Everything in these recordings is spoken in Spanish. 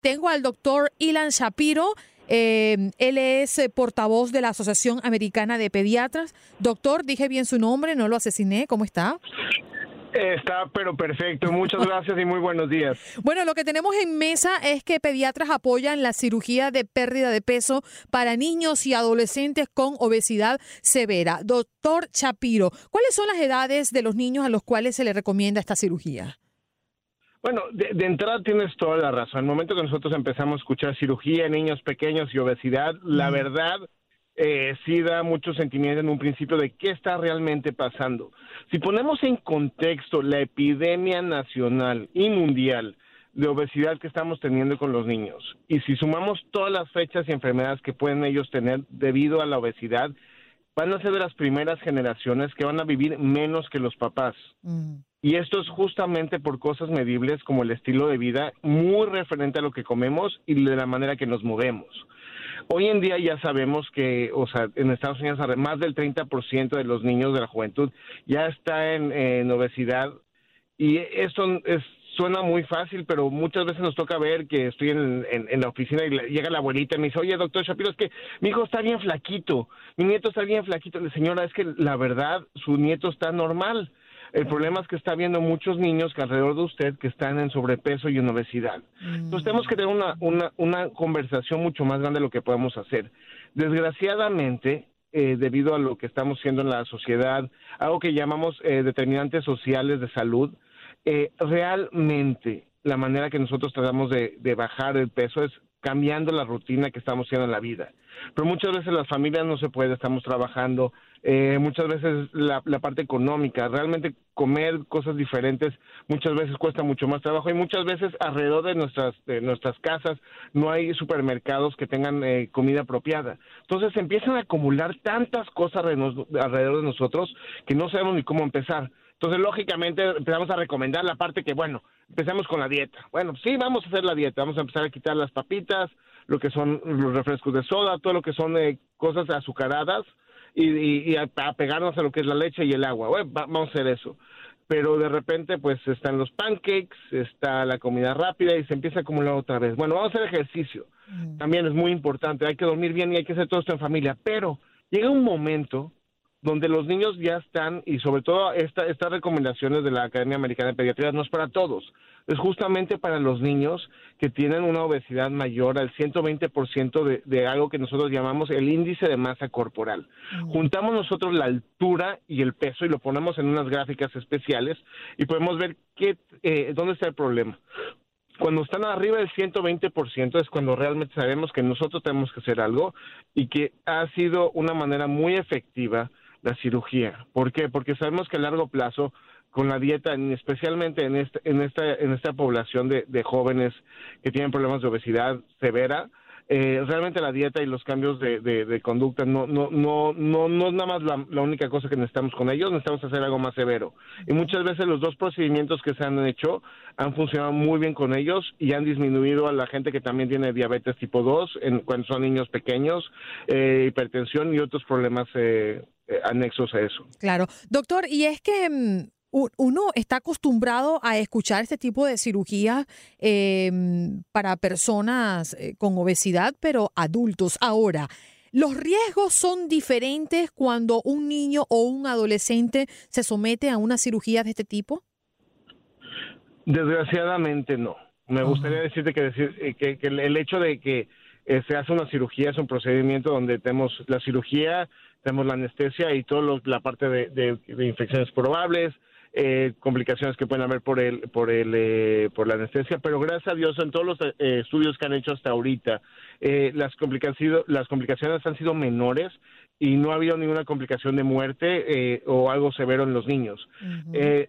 tengo al doctor Ilan Shapiro. Eh, él es eh, portavoz de la Asociación Americana de Pediatras. Doctor, dije bien su nombre, no lo asesiné. ¿Cómo está? Está, pero perfecto. Muchas gracias y muy buenos días. Bueno, lo que tenemos en mesa es que pediatras apoyan la cirugía de pérdida de peso para niños y adolescentes con obesidad severa. Doctor Shapiro, ¿cuáles son las edades de los niños a los cuales se le recomienda esta cirugía? Bueno, de, entrada tienes toda la razón. En el momento que nosotros empezamos a escuchar cirugía en niños pequeños y obesidad, la verdad eh, sí da mucho sentimiento en un principio de qué está realmente pasando. Si ponemos en contexto la epidemia nacional y mundial de obesidad que estamos teniendo con los niños, y si sumamos todas las fechas y enfermedades que pueden ellos tener debido a la obesidad, van a ser de las primeras generaciones que van a vivir menos que los papás. Mm. Y esto es justamente por cosas medibles como el estilo de vida, muy referente a lo que comemos y de la manera que nos movemos. Hoy en día ya sabemos que, o sea, en Estados Unidos más del 30% de los niños de la juventud ya está en, obesidad y esto es, suena muy fácil, pero muchas veces nos toca ver que estoy en, la oficina y llega la abuelita y me dice, oye, doctor Shapiro, es que mi hijo está bien flaquito, mi nieto está bien flaquito. Señora, es que la verdad, su nieto está normal. El problema es que está habiendo muchos niños que alrededor de usted que están en sobrepeso y en obesidad. Entonces tenemos que tener una, una, una conversación mucho más grande de lo que podemos hacer. Desgraciadamente, eh, debido a lo que estamos haciendo en la sociedad, algo que llamamos eh, determinantes sociales de salud, eh, realmente la manera que nosotros tratamos de, de, bajar el peso es cambiando la rutina que estamos haciendo en la vida. Pero muchas veces las familias no se puede, estamos trabajando, eh, muchas veces la, parte económica, realmente comer cosas diferentes muchas veces cuesta mucho más trabajo y muchas veces alrededor de nuestras, de nuestras casas no hay supermercados que tengan eh, comida apropiada. Entonces empiezan a acumular tantas cosas alrededor de nosotros que no sabemos ni cómo empezar. Entonces, lógicamente, empezamos a recomendar la parte que, bueno, empecemos con la dieta. Bueno, sí, vamos a hacer la dieta, vamos a empezar a quitar las papitas, lo que son los refrescos de soda, todo lo que son eh, cosas azucaradas, y, a, pegarnos a lo que es la leche y el agua. vamos a hacer eso. Pero de repente, pues están los pancakes, está la comida rápida y se empieza a acumular otra vez. Bueno, vamos a hacer ejercicio. Mm. También es muy importante. Hay que dormir bien y hay que hacer todo esto en familia. Pero llega un momento donde los niños ya están, y sobre todo esta, estas recomendaciones de la Academia Americana de Pediatría no es para todos, es justamente para los niños que tienen una obesidad mayor al 120% de, de algo que nosotros llamamos el índice de masa corporal. Juntamos nosotros la altura y el peso y lo ponemos en unas gráficas especiales y podemos ver qué, eh, dónde está el problema. Cuando están arriba del 120% es cuando realmente sabemos que nosotros tenemos que hacer algo y que ha sido una manera muy efectiva la cirugía. ¿Por qué? Porque sabemos que a largo plazo con la dieta, especialmente en, este, en, esta, en esta población de, de jóvenes que tienen problemas de obesidad severa, eh, realmente la dieta y los cambios de, de, conducta no, no, no, no, no es nada más la, única cosa que necesitamos con ellos, necesitamos hacer algo más severo. Y muchas veces los dos procedimientos que se han hecho han funcionado muy bien con ellos y han disminuido a la gente que también tiene diabetes tipo 2 en, cuando son niños pequeños, eh, hipertensión y otros problemas eh, anexos a eso. Claro. Doctor, y es que mm, uno está acostumbrado a escuchar este tipo de cirugía em, para personas eh, con obesidad, pero adultos. Ahora, ¿los riesgos son diferentes cuando un niño o un adolescente se somete a una cirugía de este tipo? Desgraciadamente no. Me gustaría decirte que, decir, eh, que, el hecho de que eh, se hace una cirugía es un procedimiento donde tenemos la cirugía, tenemos la anestesia y toda la parte de infecciones probables, eh, complicaciones que pueden haber por el por el eh, por la anestesia pero gracias a Dios en todos los eh, estudios que han hecho hasta ahorita las complicaciones las complicaciones han sido menores y no ha habido ninguna complicación de muerte o algo severo en los niños.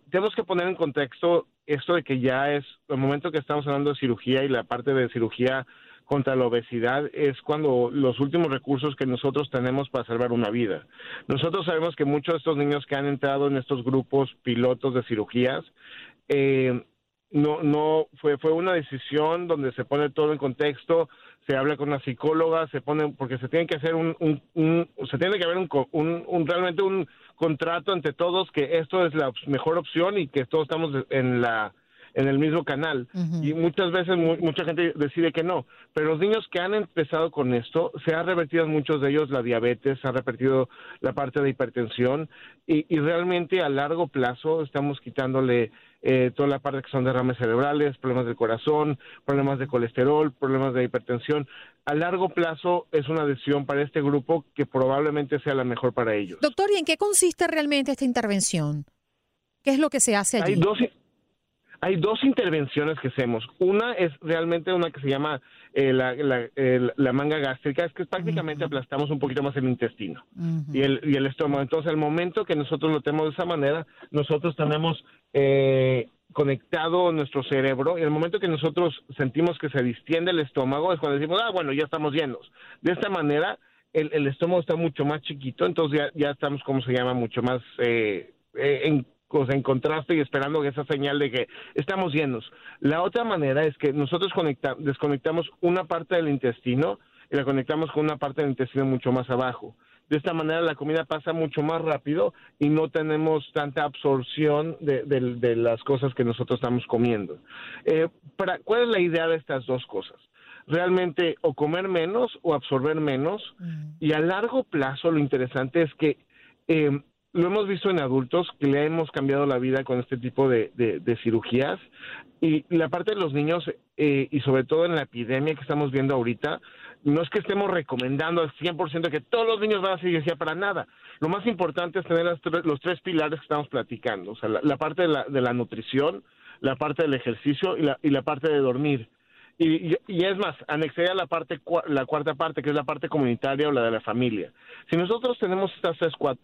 Tenemos que poner en contexto esto de que ya es el momento que estamos hablando de cirugía y la parte de cirugía contra la obesidad es cuando los últimos recursos que nosotros tenemos para salvar una vida. Nosotros sabemos que muchos de estos niños que han entrado en estos grupos pilotos de cirugías, eh, no, no fue, fue una decisión donde se pone todo en contexto, se habla con la psicóloga, se pone, porque se tiene que hacer un, un, se tiene que haber un, un, realmente un contrato entre todos que esto es la mejor opción y que todos estamos en la en el mismo canal. Y muchas veces mucha gente decide que no. Pero los niños que han empezado con esto, se ha revertido en muchos de ellos la diabetes, se ha revertido la parte de hipertensión y, y realmente a largo plazo estamos quitándole eh, toda la parte que son derrames cerebrales, problemas del corazón, problemas de colesterol, problemas de hipertensión. A largo plazo es una decisión para este grupo que probablemente sea la mejor para ellos. Doctor, ¿y en qué consiste realmente esta intervención? ¿Qué es lo que se hace allí? Hay dos, hay dos intervenciones que hacemos. Una es realmente una que se llama eh, la, manga gástrica, es que prácticamente aplastamos un poquito más el intestino y, el, y el estómago. Entonces, al momento que nosotros lo tenemos de esa manera, nosotros tenemos eh, conectado nuestro cerebro y el momento que nosotros sentimos que se distiende el estómago es cuando decimos, ah, bueno, ya estamos llenos. De esta manera, el, estómago está mucho más chiquito, entonces ya, ya estamos, como se llama, mucho más eh, en, en contraste y esperando esa señal de que estamos llenos. La otra manera es que nosotros desconectamos una parte del intestino y la conectamos con una parte del intestino mucho más abajo. De esta manera la comida pasa mucho más rápido y no tenemos tanta absorción de, las cosas que nosotros estamos comiendo. Eh, para, ¿Cuál es la idea de estas dos cosas? Realmente o comer menos o absorber menos mm. y a largo plazo lo interesante es que eh, lo hemos visto en adultos que le hemos cambiado la vida con este tipo de, cirugías y la parte de los niños eh, y sobre todo en la epidemia que estamos viendo ahorita, no es que estemos recomendando al 100% que todos los niños van a cirugía para nada. Lo más importante es tener los tres pilares que estamos platicando, o sea, la, parte de la, de la, nutrición, la parte del ejercicio y la, y la parte de dormir. Y, y, es más, anexaría la parte la cuarta parte, que es la parte comunitaria o la de la familia. Si nosotros tenemos estas,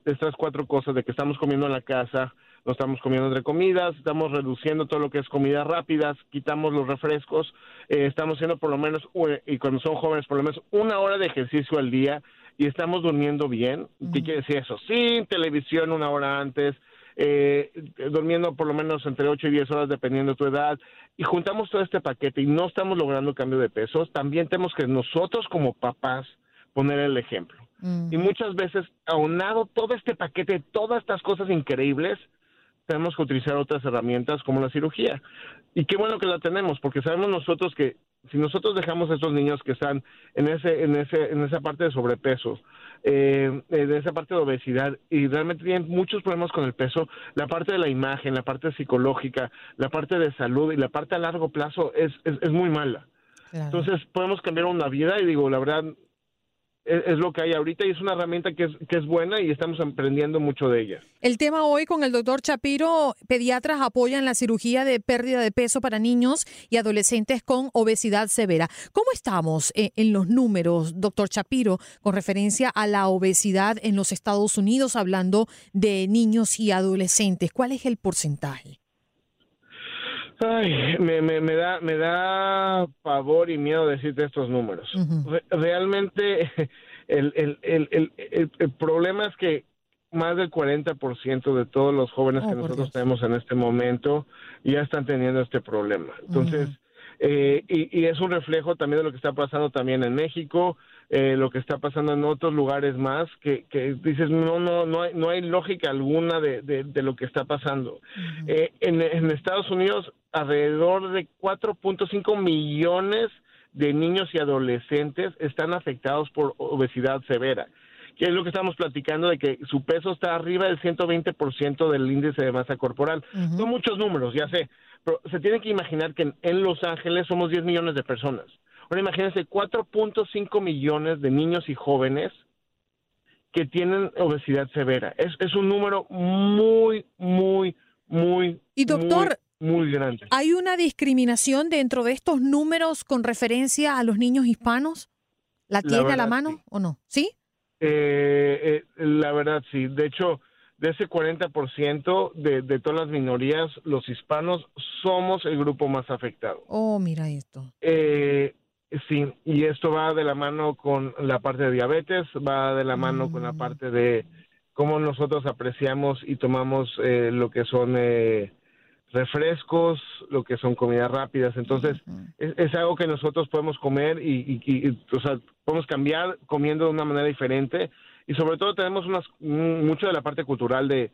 estas cuatro cosas de que estamos comiendo en la casa, no estamos comiendo entre comidas, estamos reduciendo todo lo que es comidas rápidas, quitamos los refrescos, eh, estamos haciendo por lo menos, y cuando son jóvenes, por lo menos una hora de ejercicio al día y estamos durmiendo bien. ¿Qué quiere decir eso? Sin televisión una hora antes, eh, durmiendo por lo menos entre 8 y 10 horas dependiendo de tu edad, y juntamos todo este paquete y no estamos logrando cambio de pesos, también tenemos que nosotros como papás poner el ejemplo. Y muchas veces, aunado todo este paquete, todas estas cosas increíbles, tenemos que utilizar otras herramientas como la cirugía. Y qué bueno que la tenemos, porque sabemos nosotros que si nosotros dejamos a estos niños que están en ese, en ese, en esa parte de sobrepeso, eh, en esa parte de obesidad y realmente tienen muchos problemas con el peso, la parte de la imagen, la parte psicológica, la parte de salud y la parte a largo plazo es, es, es muy mala. Entonces podemos cambiar una vida y digo, la verdad, es, lo que hay ahorita y es una herramienta que es, que es buena y estamos aprendiendo mucho de ella. El tema hoy con el doctor Chapiro, pediatras apoyan la cirugía de pérdida de peso para niños y adolescentes con obesidad severa. ¿Cómo estamos en, en los números, doctor Chapiro, con referencia a la obesidad en los Estados Unidos, hablando de niños y adolescentes? ¿Cuál es el porcentaje? Ay, me, me, da, me da pavor y miedo decirte estos números. realmente el, el, el, el, problema es que más del 40% de todos los jóvenes oh, que nosotros tenemos en este momento ya están teniendo este problema. Entonces, eh, y, y, es un reflejo también de lo que está pasando también en México, eh, lo que está pasando en otros lugares más, que, que dices, no, no, no hay, no hay lógica alguna de, de, lo que está pasando. eh, en, en Estados Unidos, alrededor de 4.5 millones de niños y adolescentes están afectados por obesidad severa que es lo que estamos platicando de que su peso está arriba del 120% del índice de masa corporal. Son muchos números, ya sé, pero se tiene que imaginar que en, Los Ángeles somos 10 millones de personas. Ahora imagínense 4.5 millones de niños y jóvenes que tienen obesidad severa. Es, es un número muy, muy, muy, y doctor, muy, grande. ¿Hay una discriminación dentro de estos números con referencia a los niños hispanos? ¿La tiene a la mano o no? ¿Sí? Eh, eh, la verdad, sí. De hecho, de ese 40% de, de todas las minorías, los hispanos somos el grupo más afectado. Oh, mira esto. Eh, sí, y esto va de la mano con la parte de diabetes, va de la mano con la mm. parte de cómo nosotros apreciamos y tomamos eh, lo que son refrescos, lo que son comidas rápidas. Entonces, es, algo que nosotros podemos comer y, o sea, podemos cambiar comiendo de una manera diferente. Y sobre todo tenemos unas, mucho de la parte cultural de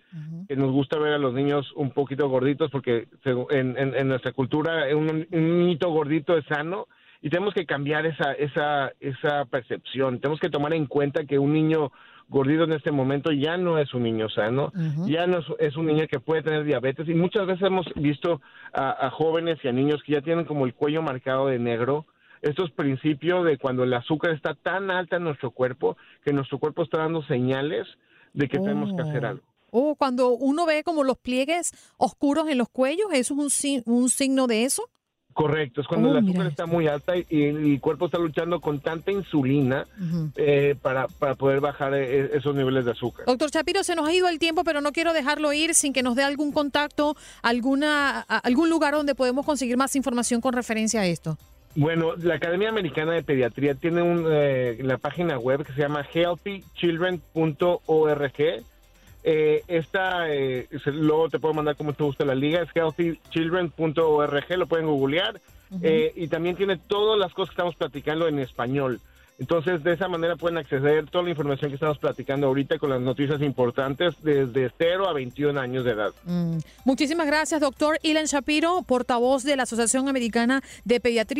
que nos gusta ver a los niños un poquito gorditos porque en, en, nuestra cultura un, un niñito gordito es sano y tenemos que cambiar esa, esa, esa percepción. Tenemos que tomar en cuenta que un niño gordito en este momento ya no es un niño sano, ya no es, un niño que puede tener diabetes y muchas veces hemos visto a, jóvenes y a niños que ya tienen como el cuello marcado de negro. Esto es principio de cuando el azúcar está tan alta en nuestro cuerpo que nuestro cuerpo está dando señales de que tenemos que hacer oh. algo. Oh, cuando uno ve como los pliegues oscuros en los cuellos, ¿eso es un, un signo de eso? Correcto, es cuando oh, el azúcar está muy alta y, el cuerpo está luchando con tanta insulina eh, para, para, poder bajar eh, esos niveles de azúcar. Doctor Chapiro, se nos ha ido el tiempo, pero no quiero dejarlo ir sin que nos dé algún contacto, alguna, algún lugar donde podemos conseguir más información con referencia a esto. Bueno, la Academia Americana de Pediatría tiene un, eh, la página web que se llama healthychildren.org eh, esta, eh, luego te puedo mandar como te gusta la liga, es healthychildren.org, lo pueden googlear. Eh, y también tiene todas las cosas que estamos platicando en español. Entonces, de esa manera pueden acceder a toda la información que estamos platicando ahorita con las noticias importantes desde 0 a 21 años de edad. Mm. Muchísimas gracias, doctor Ilan Shapiro, portavoz de la Asociación Americana de Pediatría.